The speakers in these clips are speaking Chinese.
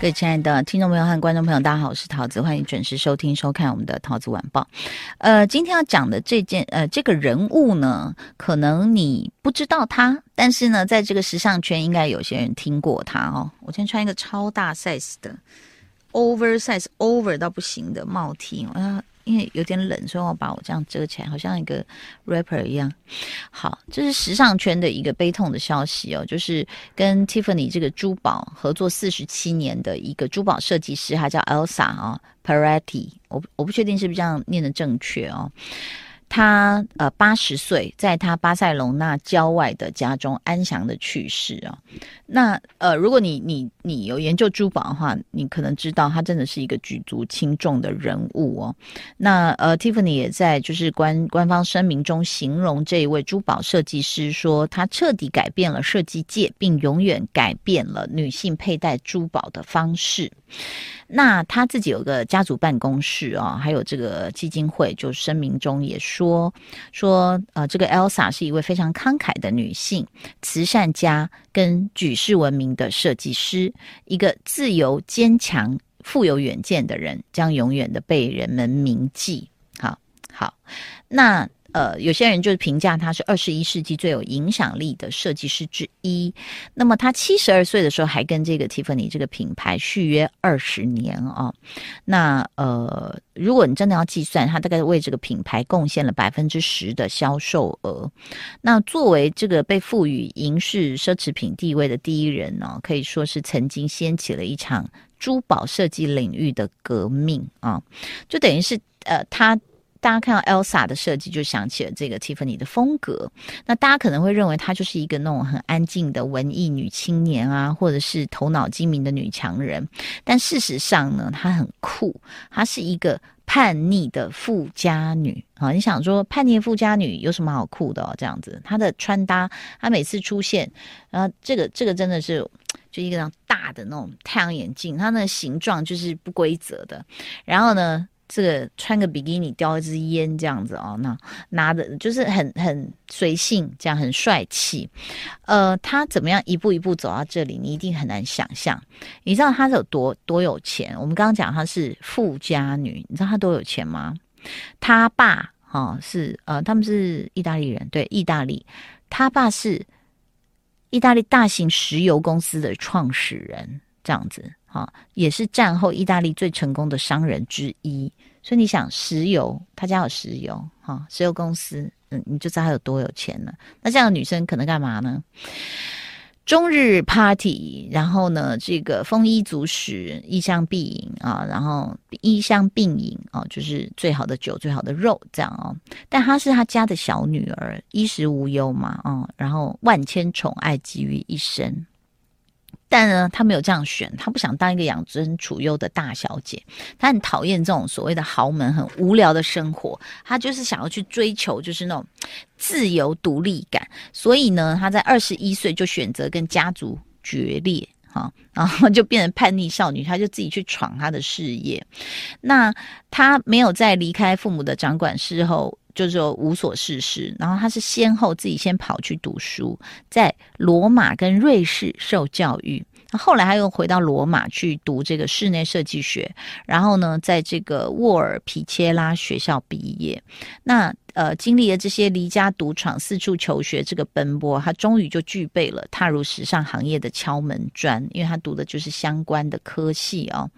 各位亲爱的听众朋友和观众朋友，大家好，我是桃子，欢迎准时收听收看我们的桃子晚报。呃，今天要讲的这件呃这个人物呢，可能你不知道他，但是呢，在这个时尚圈应该有些人听过他哦。我今天穿一个超大 size 的 oversize over 到不行的帽 T 啊。因为有点冷，所以我把我这样遮起来，好像一个 rapper 一样。好，这是时尚圈的一个悲痛的消息哦，就是跟 Tiffany 这个珠宝合作四十七年的一个珠宝设计师，他叫 Elsa 啊，Peretti，我我不确定是不是这样念的正确哦。他呃八十岁，在他巴塞隆纳郊外的家中安详的去世啊。那呃，如果你你你有研究珠宝的话，你可能知道他真的是一个举足轻重的人物哦。那呃，Tiffany 也在就是官官方声明中形容这一位珠宝设计师说，他彻底改变了设计界，并永远改变了女性佩戴珠宝的方式。那他自己有个家族办公室、哦，还有这个基金会，就声明中也说说，呃，这个 Elsa 是一位非常慷慨的女性、慈善家跟举世闻名的设计师，一个自由、坚强、富有远见的人，将永远的被人们铭记。好，好，那。呃，有些人就是评价他是二十一世纪最有影响力的设计师之一。那么他七十二岁的时候，还跟这个 Tiffany 这个品牌续约二十年、哦。那呃，如果你真的要计算，他大概为这个品牌贡献了百分之十的销售额。那作为这个被赋予银饰奢侈品地位的第一人呢、可以说是曾经掀起了一场珠宝设计领域的革命啊、就等于是呃，他。大家看到 Elsa 的设计，就想起了这个 Tiffany 的风格。那大家可能会认为她就是一个那种很安静的文艺女青年啊，或者是头脑精明的女强人。但事实上呢，她很酷，她是一个叛逆的富家女啊。你想说叛逆的富家女有什么好酷的哦？这样子，她的穿搭，她每次出现，然后这个这个真的是就一个那种大的那种太阳眼镜，它那个形状就是不规则的。然后呢，这个穿个比基尼叼一支烟这样子哦，那拿着就是很很随性，这样很帅气。呃，他怎么样一步一步走到这里，你一定很难想象。你知道他有多多有钱？我们刚刚讲他是富家女，你知道他多有钱吗？他爸哈、哦、是呃，他们是意大利人，对，意大利。他爸是意大利大型石油公司的创始人，这样子。啊，也是战后意大利最成功的商人之一，所以你想，石油，他家有石油，哈，石油公司，嗯，你就知道他有多有钱了。那这样的女生可能干嘛呢？终日 party，然后呢，这个丰衣足食，衣香必饮啊，然后衣香并饮啊，就是最好的酒，最好的肉，这样哦。但她是他家的小女儿，衣食无忧嘛，啊，然后万千宠爱集于一身。但呢，他没有这样选，他不想当一个养尊处优的大小姐，他很讨厌这种所谓的豪门很无聊的生活，他就是想要去追求就是那种自由独立感，所以呢，他在二十一岁就选择跟家族决裂，哈，然后就变成叛逆少女，他就自己去闯他的事业。那他没有在离开父母的掌管之后。就是无所事事，然后他是先后自己先跑去读书，在罗马跟瑞士受教育，后来他又回到罗马去读这个室内设计学，然后呢，在这个沃尔皮切拉学校毕业。那呃，经历了这些离家独闯、四处求学这个奔波，他终于就具备了踏入时尚行业的敲门砖，因为他读的就是相关的科系哦。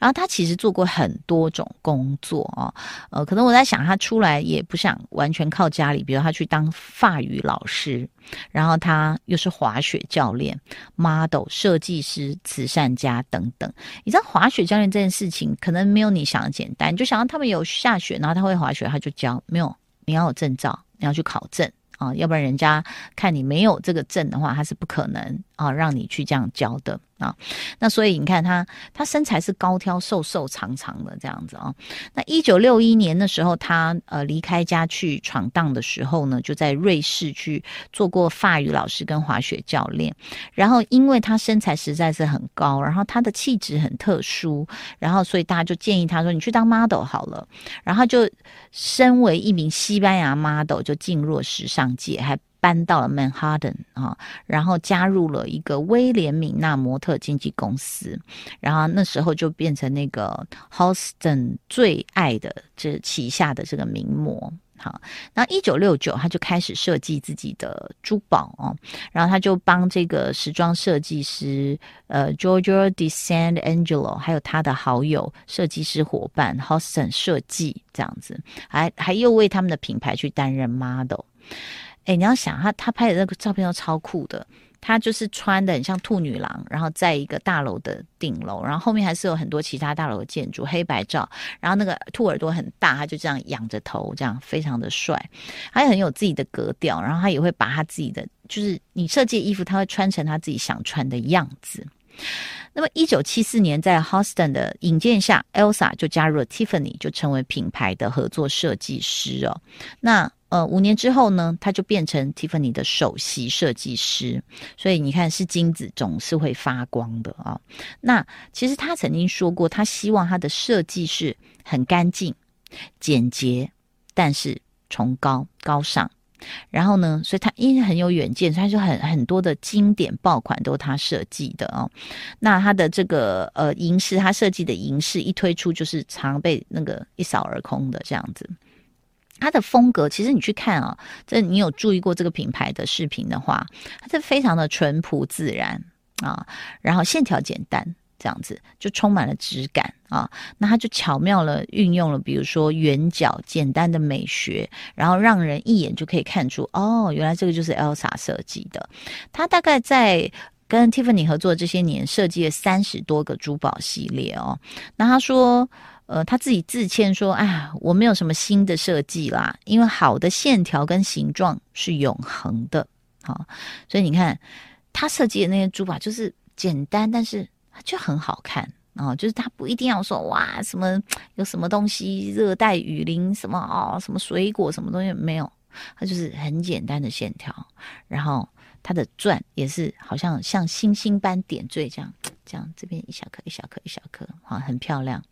然后他其实做过很多种工作哦，呃，可能我在想，他出来也不想完全靠家里，比如他去当法语老师，然后他又是滑雪教练、model、设计师、慈善家等等。你知道滑雪教练这件事情，可能没有你想的简单，就想到他们有下雪，然后他会滑雪，他就教，没有。你要有证照，你要去考证啊，要不然人家看你没有这个证的话，他是不可能啊，让你去这样教的啊。那所以你看他，他身材是高挑、瘦瘦长长的这样子啊。那一九六一年的时候，他呃离开家去闯荡的时候呢，就在瑞士去做过法语老师跟滑雪教练。然后因为他身材实在是很高，然后他的气质很特殊，然后所以大家就建议他说：“你去当 model 好了。”然后就身为一名西班牙 model 就进入时尚界，还。搬到了曼哈顿啊，然后加入了一个威廉米纳模特经纪公司，然后那时候就变成那个 Houston 最爱的这旗下的这个名模。好，那一九六九他就开始设计自己的珠宝哦，然后他就帮这个时装设计师呃 Giorgio di Sant'Angelo 还有他的好友设计师伙伴 Houston 设计这样子，还还又为他们的品牌去担任 model。哎，你要想他，他拍的那个照片都超酷的。他就是穿的很像兔女郎，然后在一个大楼的顶楼，然后后面还是有很多其他大楼的建筑，黑白照。然后那个兔耳朵很大，他就这样仰着头，这样非常的帅。他也很有自己的格调，然后他也会把他自己的，就是你设计的衣服，他会穿成他自己想穿的样子。那么，一九七四年，在 Houston 的引荐下，Elsa 就加入了 Tiffany，就成为品牌的合作设计师哦。那呃，五年之后呢，他就变成 Tiffany 的首席设计师。所以你看，是金子总是会发光的啊、哦。那其实他曾经说过，他希望他的设计是很干净、简洁，但是崇高高尚。然后呢，所以他因为很有远见，所以他就很很多的经典爆款都是他设计的哦。那他的这个呃银饰，他设计的银饰一推出，就是常被那个一扫而空的这样子。它的风格，其实你去看啊、这你有注意过这个品牌的视频的话，它是非常的淳朴自然啊，然后线条简单。这样子就充满了质感啊，那他就巧妙了运用了，比如说圆角简单的美学，然后让人一眼就可以看出哦，原来这个就是 Elsa 设计的。他大概在跟 Tiffany 合作这些年，设计了三十多个珠宝系列哦。那他说，呃，他自己自谦说，哎，我没有什么新的设计啦，因为好的线条跟形状是永恒的。好，所以你看他设计的那些珠宝就是简单，但是。就很好看哦，就是他不一定要说哇什么有什么东西热带雨林什么哦什么水果什么东西没有，它就是很简单的线条，然后它的钻也是好像像星星般点缀这样 这样，这边一小颗一小颗一小颗啊，很漂亮。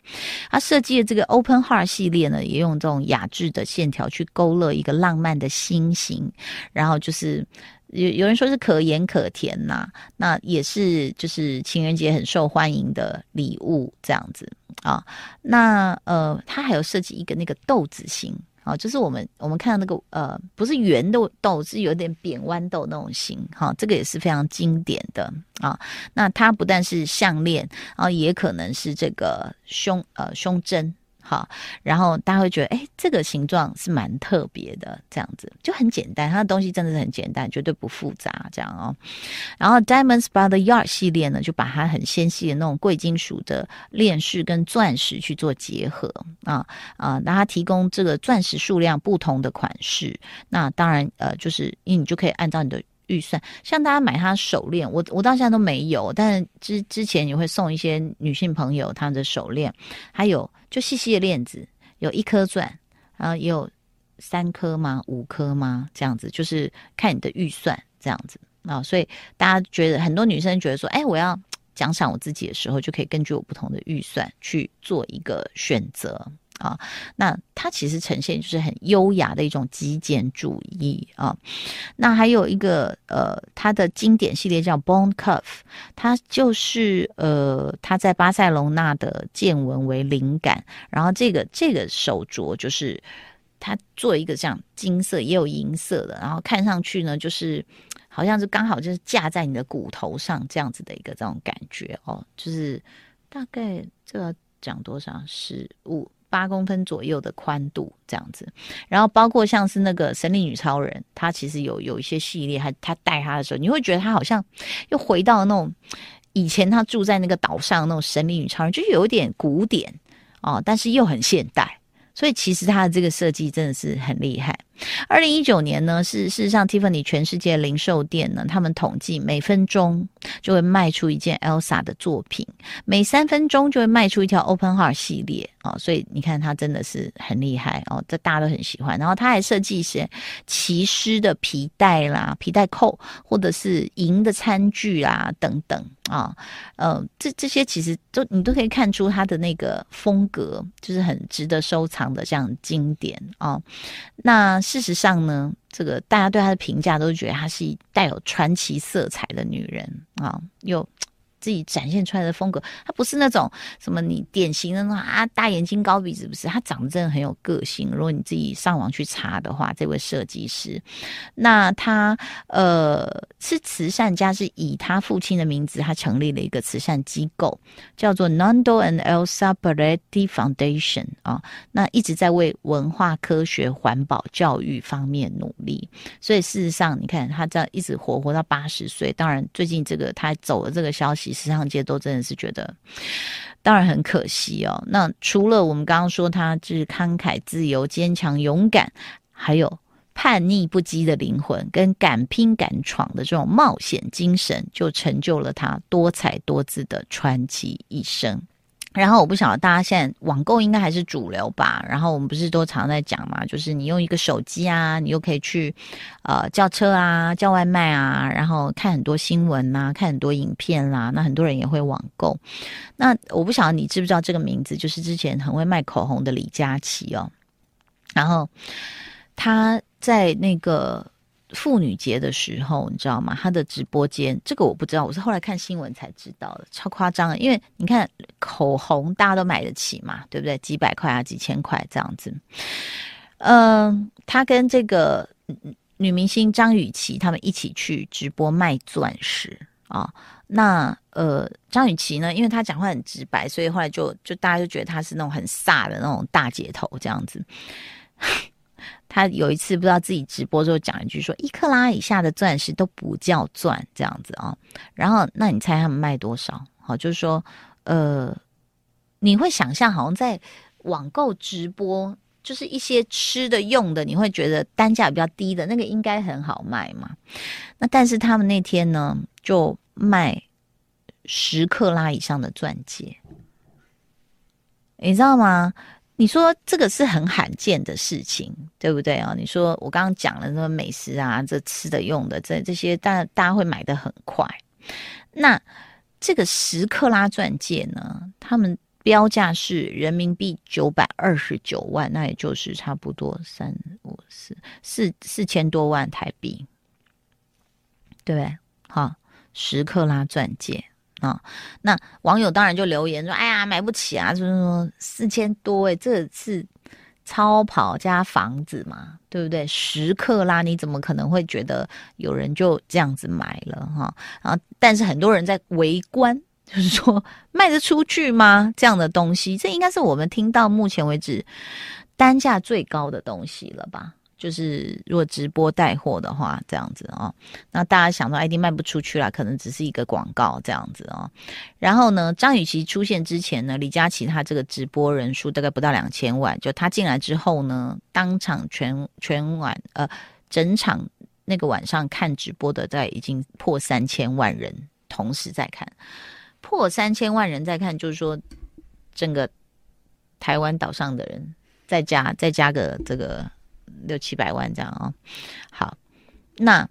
它设计的这个 Open Heart 系列呢，也用这种雅致的线条去勾勒一个浪漫的心形，然后就是。有有人说是可盐可甜呐、那也是就是情人节很受欢迎的礼物这样子啊。那呃，它还有设计一个那个豆子形啊，就是我们我们看到那个呃，不是圆的豆，是有点扁豌豆那种型哈、这个也是非常经典的啊。那它不但是项链啊，也可能是这个胸呃胸针。好，然后大家会觉得，哎，这个形状是蛮特别的，这样子就很简单，它的东西真的是很简单，绝对不复杂，这样哦。然后 Diamonds by the Yard 系列呢，就把它很纤细的那种贵金属的链饰跟钻石去做结合啊啊，那它提供这个钻石数量不同的款式，那当然呃，就是因为你就可以按照你的。预算像大家买他手链，我我到现在都没有，但之之前也会送一些女性朋友他的手链，还有就细细的链子，有一颗钻，然后也有三颗吗？五颗吗？这样子就是看你的预算这样子啊，所以大家觉得很多女生觉得说，哎，我要奖赏我自己的时候，就可以根据我不同的预算去做一个选择。啊，那它其实呈现就是很优雅的一种极简主义啊。那还有一个呃，它的经典系列叫 Bone Cuff，它就是呃，它在巴塞隆纳的见闻为灵感，然后这个这个手镯就是它做一个这样金色也有银色的，然后看上去呢，就是好像是刚好就是架在你的骨头上这样子的一个这种感觉哦，就是大概这个讲多少十五。八公分左右的宽度这样子，然后包括像是那个神力女超人，她其实有有一些系列，她她戴她的时候，你会觉得她好像又回到那种以前她住在那个岛上那种神力女超人，就是有点古典哦，但是又很现代，所以其实她的这个设计真的是很厉害。二零一九年呢，是事实上，Tiffany 全世界零售店呢，他们统计每分钟就会卖出一件 Elsa 的作品，每三分钟就会卖出一条 Open Heart 系列哦，所以你看他真的是很厉害哦，这大家都很喜欢。然后他还设计一些骑师的皮带啦、皮带扣，或者是银的餐具啦等等啊，呃，这这些其实都你都可以看出他的那个风格，就是很值得收藏的这样经典啊。那事实上呢，这个大家对她的评价都觉得她是带有传奇色彩的女人啊，又。自己展现出来的风格，他不是那种什么你典型的那种啊大眼睛高鼻子，不是，他长得真的很有个性。如果你自己上网去查的话，这位设计师，那他呃是慈善家，是以他父亲的名字，他成立了一个慈善机构，叫做 Nando and Elsa Peretti Foundation 啊，那一直在为文化、科学、环保、教育方面努力。所以事实上，你看他这样一直活活到八十岁，当然最近这个他走了这个消息。时尚界都真的是觉得，当然很可惜哦。那除了我们刚刚说他是慷慨、自由、坚强、勇敢，还有叛逆不羁的灵魂，跟敢拼敢闯的这种冒险精神，就成就了他多彩多姿的传奇一生。然后我不晓得大家现在网购应该还是主流吧。然后我们不是都常在讲嘛，就是你用一个手机啊，你又可以去呃叫车啊、叫外卖啊，然后看很多新闻啊，看很多影片啦、啊。那很多人也会网购。那我不晓得你知不知道这个名字，就是之前很会卖口红的李佳琦哦。然后他在那个。妇女节的时候，你知道吗？他的直播间，这个我不知道，我是后来看新闻才知道的，超夸张的。因为你看口红，大家都买得起嘛，对不对？几百块啊，几千块这样子。嗯、呃，他跟这个女明星张雨绮他们一起去直播卖钻石啊。那呃，张雨绮呢，因为她讲话很直白，所以后来就就大家就觉得她是那种很飒的那种大姐头这样子。他有一次不知道自己直播之后讲一句说，一克拉以下的钻石都不叫钻这样子啊、然后那你猜他们卖多少？好，就是说，呃，你会想象好像在网购直播，就是一些吃的用的，你会觉得单价比较低的那个应该很好卖嘛？那但是他们那天呢，就卖十克拉以上的钻戒，你知道吗？你说这个是很罕见的事情，对不对啊？你说我刚刚讲了那个美食啊，这吃的用的这这些，大大家会买得很快。那这个十克拉钻戒呢，他们标价是人民币九百二十九万，那也就是差不多三五四四四千多万台币，对不对？好，十克拉钻戒。啊、那网友当然就留言说：“哎呀，买不起啊！就是说四千多，诶，这是超跑加房子嘛，对不对？十克拉，你怎么可能会觉得有人就这样子买了哈？然后，但是很多人在围观，就是说卖得出去吗？这样的东西，这应该是我们听到目前为止单价最高的东西了吧？”就是如果直播带货的话，这样子哦，那大家想说 ID 卖不出去了，可能只是一个广告这样子哦。然后呢，张雨绮出现之前呢，李佳琦他这个直播人数大概不到两千万，就他进来之后呢，当场全全晚呃整场那个晚上看直播的在已经破三千万人同时在看，破三千万人在看，就是说整个台湾岛上的人再加再加个这个。六七百万这样啊、哦，好，那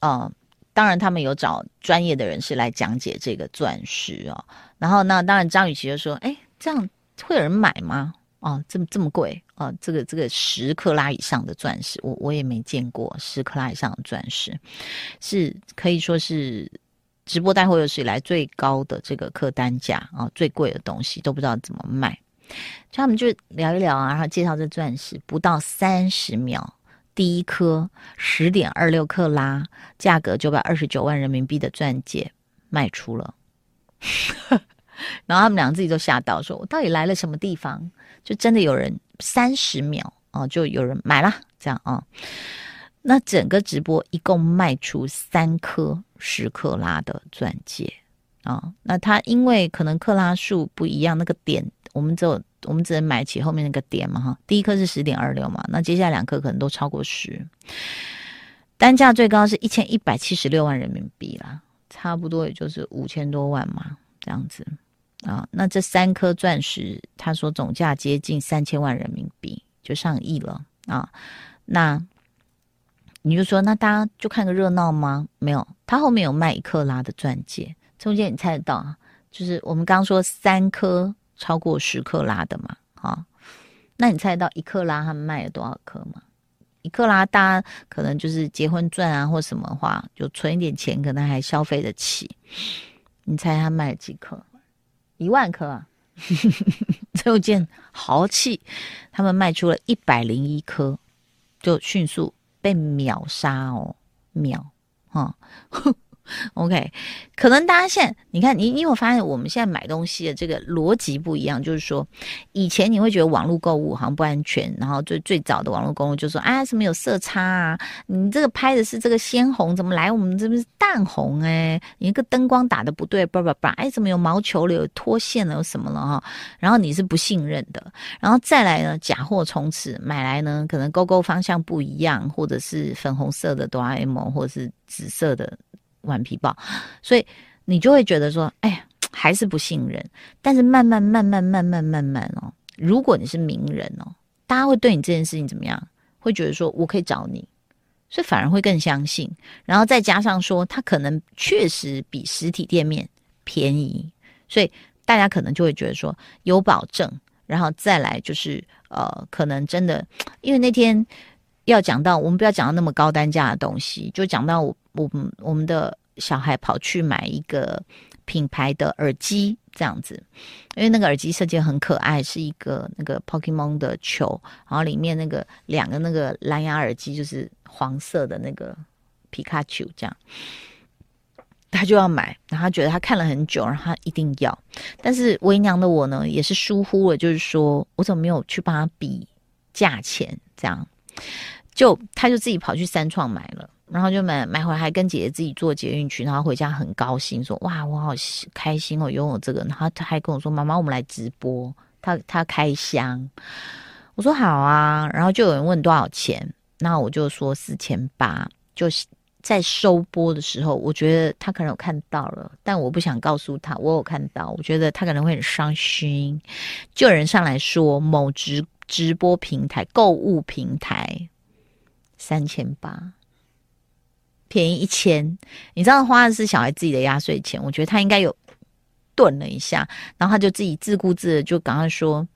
哦、当然他们有找专业的人士来讲解这个钻石哦，然后那当然张雨绮就说，哎，这样会有人买吗？哦，这么这么贵哦，这个这个十克拉以上的钻石，我我也没见过十克拉以上的钻石，是可以说是直播带货有史以来最高的这个客单价啊、哦，最贵的东西都不知道怎么卖。他们就聊一聊啊，然后介绍这钻石，不到三十秒，第一颗十点二六克拉，价格九百二十九万人民币的钻戒卖出了。然后他们两个自己都吓到，说我到底来了什么地方？就真的有人三十秒哦，就有人买了，这样啊。那整个直播一共卖出三颗十克拉的钻戒啊。那它因为可能克拉数不一样，那个点。我们只有我们只能买起后面那个点嘛哈。第一颗是十点二六嘛，那接下来两颗可能都超过十。单价最高是一千一百七十六万人民币啦，差不多也就是五千多万嘛，这样子啊。那这三颗钻石，他说总价接近三千万人民币，就上亿了啊。那你就说，那大家就看个热闹吗？没有，他后面有卖一克拉的钻戒，中间你猜得到啊？就是我们刚说三颗超过十克拉的嘛，啊，那你猜得到一克拉他们卖了多少颗吗？一克拉大家可能就是结婚钻啊或什么话，就存一点钱，可能还消费得起。你猜他卖了几颗？一万颗啊！这件豪气，他们卖出了一百零一颗，就迅速被秒杀哦，秒哈。OK，可能大家现在你看，你你有发现我们现在买东西的这个逻辑不一样，就是说，以前你会觉得网络购物好像不安全，然后最最早的网络购物就说啊什么有色差啊，你这个拍的是这个鲜红，怎么来我们这边是淡红哎、欸，你一个灯光打的不对，叭叭叭，哎怎么有毛球了，有脱线了，有什么了哈，然后你是不信任的，然后再来呢，假货充斥，买来呢可能勾勾方向不一样，或者是粉红色的哆啦 A 梦，或者是紫色的。顽皮豹，所以你就会觉得说，哎呀，还是不信任。但是慢慢、慢慢、慢慢、慢慢哦，如果你是名人哦，大家会对你这件事情怎么样？会觉得说我可以找你，所以反而会更相信。然后再加上说，他可能确实比实体店面便宜，所以大家可能就会觉得说有保证。然后再来就是呃，可能真的，因为那天要讲到，我们不要讲到那么高单价的东西，就讲到我。我们我们的小孩跑去买一个品牌的耳机，这样子，因为那个耳机设计很可爱，是一个那个 Pokemon 的球，然后里面那个两个那个蓝牙耳机就是黄色的那个皮卡丘，这样，他就要买，然后他觉得他看了很久，然后他一定要，但是为娘的我呢，也是疏忽了，就是说我怎么没有去帮他比价钱，这样，就他就自己跑去三创买了。然后就买买回来，还跟姐姐自己坐捷运去，然后回家很高兴，说：“哇，我好开心哦，拥有这个。”然后他还跟我说：“妈妈，我们来直播。”他他开箱，我说好啊。然后就有人问多少钱，那我就说四千八。就是在收播的时候，我觉得他可能有看到了，但我不想告诉他我有看到，我觉得他可能会很伤心。就有人上来说某直直播平台、购物平台三千八。便宜一千，你知道花的是小孩自己的压岁钱，我觉得他应该有顿了一下，然后他就自己自顾自的就赶快说，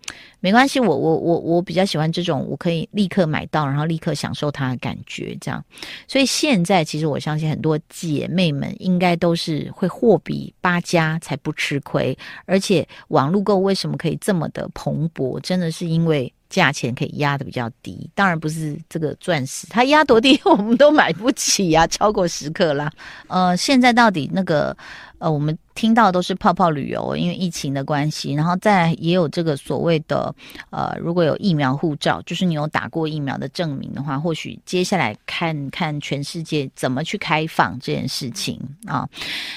没关系，我我我我比较喜欢这种，我可以立刻买到，然后立刻享受它的感觉，这样。所以现在其实我相信很多姐妹们应该都是会货比八家才不吃亏，而且网络购为什么可以这么的蓬勃，真的是因为。价钱可以压得比较低，当然不是这个钻石，它压多低我们都买不起呀、啊，超过十克啦。呃，现在到底那个呃，我们听到都是泡泡旅游，因为疫情的关系，然后再也有这个所谓的呃，如果有疫苗护照，就是你有打过疫苗的证明的话，或许接下来看看全世界怎么去开放这件事情啊。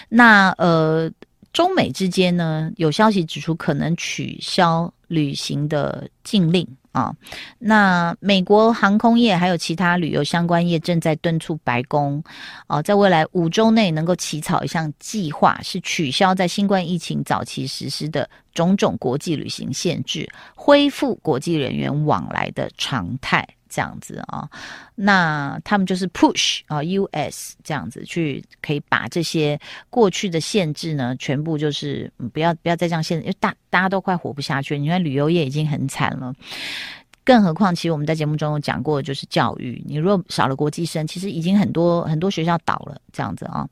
那呃，中美之间呢，有消息指出可能取消旅行的禁令。啊、那美国航空业还有其他旅游相关业正在敦促白宫，哦，在未来五周内能够起草一项计划，是取消在新冠疫情早期实施的种种国际旅行限制，恢复国际人员往来的常态。这样子啊、那他们就是 push 啊，US 这样子去可以把这些过去的限制呢，全部就是不要不要再这样限制，因为大大家都快活不下去。你看旅游业已经很惨了。更何况，其实我们在节目中有讲过，就是教育。你如果少了国际生，其实已经很多很多学校倒了，这样子啊。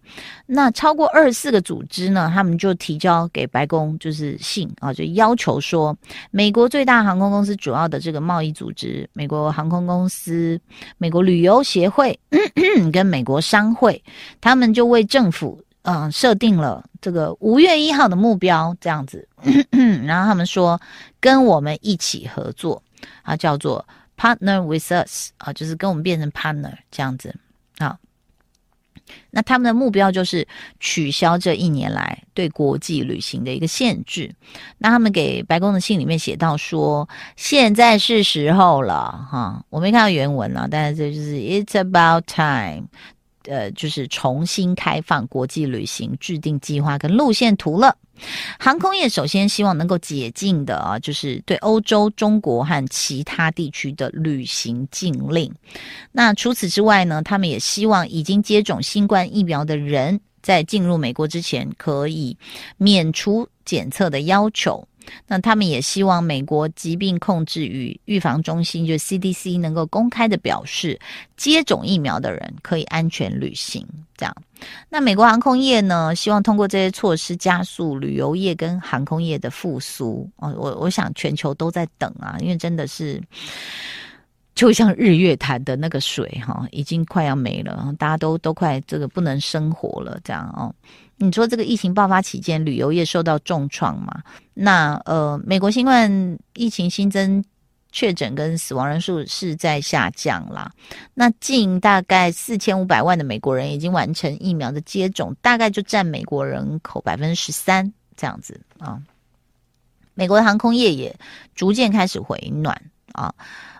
那超过二十四个组织呢，他们就提交给白宫，就是信啊，就要求说，美国最大航空公司主要的这个贸易组织——美国航空公司、美国旅游协会 跟美国商会，他们就为政府嗯设定了这个五月一号的目标，这样子。然后他们说，跟我们一起合作。啊叫做 partner with us 啊，就是跟我们变成 partner 这样子啊。那他们的目标就是取消这一年来对国际旅行的一个限制。那他们给白宫的信里面写到说，现在是时候了，哈，我没看到原文了，但是这就是 It's about time，呃，就是重新开放国际旅行，制定计划跟路线图了。航空业首先希望能够解禁的啊，就是对欧洲、中国和其他地区的旅行禁令。那除此之外呢，他们也希望已经接种新冠疫苗的人在进入美国之前可以免除检测的要求。那他们也希望美国疾病控制与预防中心，就是 CDC，能够公开的表示，接种疫苗的人可以安全旅行。这样，那美国航空业呢，希望通过这些措施加速旅游业跟航空业的复苏。哦，我我想全球都在等啊，因为真的是，就像日月潭的那个水哈，已经快要没了，大家都都快这个不能生活了。这样哦。你说这个疫情爆发期间，旅游业受到重创嘛？那呃，美国新冠疫情新增确诊跟死亡人数是在下降啦。那近大概四千五百万的美国人已经完成疫苗的接种，大概就占美国人口百分之十三这样子啊。美国的航空业也逐渐开始回暖啊。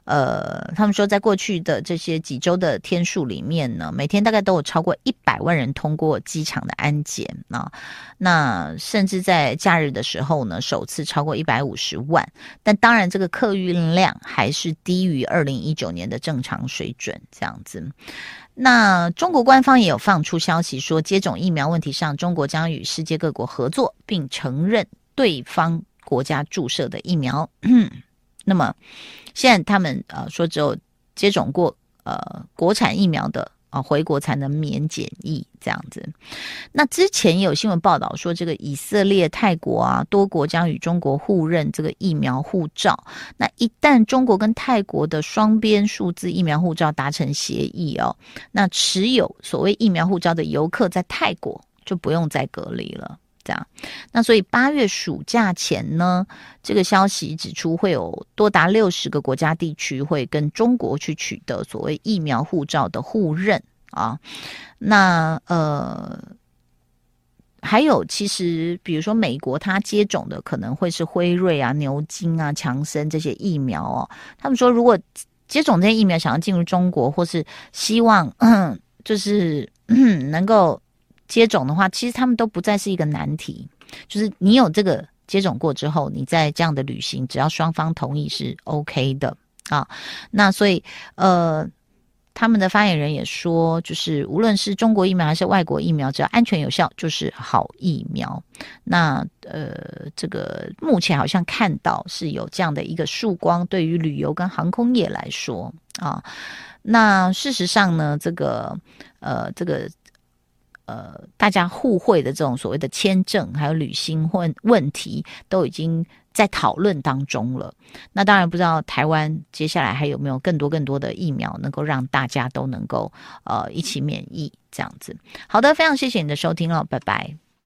呃，他们说，在过去的这些几周的天数里面呢，每天大概都有超过一百万人通过机场的安检啊。那甚至在假日的时候呢，首次超过一百五十万。但当然，这个客运量还是低于二零一九年的正常水准。这样子，那中国官方也有放出消息说，接种疫苗问题上，中国将与世界各国合作，并承认对方国家注射的疫苗。那么。现在他们呃说，只有接种过呃国产疫苗的啊、回国才能免检疫这样子。那之前也有新闻报道说，这个以色列、泰国啊多国将与中国互认这个疫苗护照。那一旦中国跟泰国的双边数字疫苗护照达成协议哦，那持有所谓疫苗护照的游客在泰国就不用再隔离了。这样，那所以八月暑假前呢，这个消息指出会有多达六十个国家地区会跟中国去取得所谓疫苗护照的互认啊。那呃，还有其实比如说美国，它接种的可能会是辉瑞啊、牛津啊、强生这些疫苗哦。他们说，如果接种这些疫苗想要进入中国，或是希望，就是 能够。接种的话，其实他们都不再是一个难题。就是你有这个接种过之后，你在这样的旅行，只要双方同意是 OK 的啊。那所以，呃，他们的发言人也说，就是无论是中国疫苗还是外国疫苗，只要安全有效，就是好疫苗。那呃，这个目前好像看到是有这样的一个曙光，对于旅游跟航空业来说啊。那事实上呢，这个呃，这个。呃，大家互惠的这种所谓的签证，还有旅行问问题，都已经在讨论当中了。那当然不知道台湾接下来还有没有更多更多的疫苗，能够让大家都能够呃一起免疫这样子。好的，非常谢谢你的收听哦，拜拜。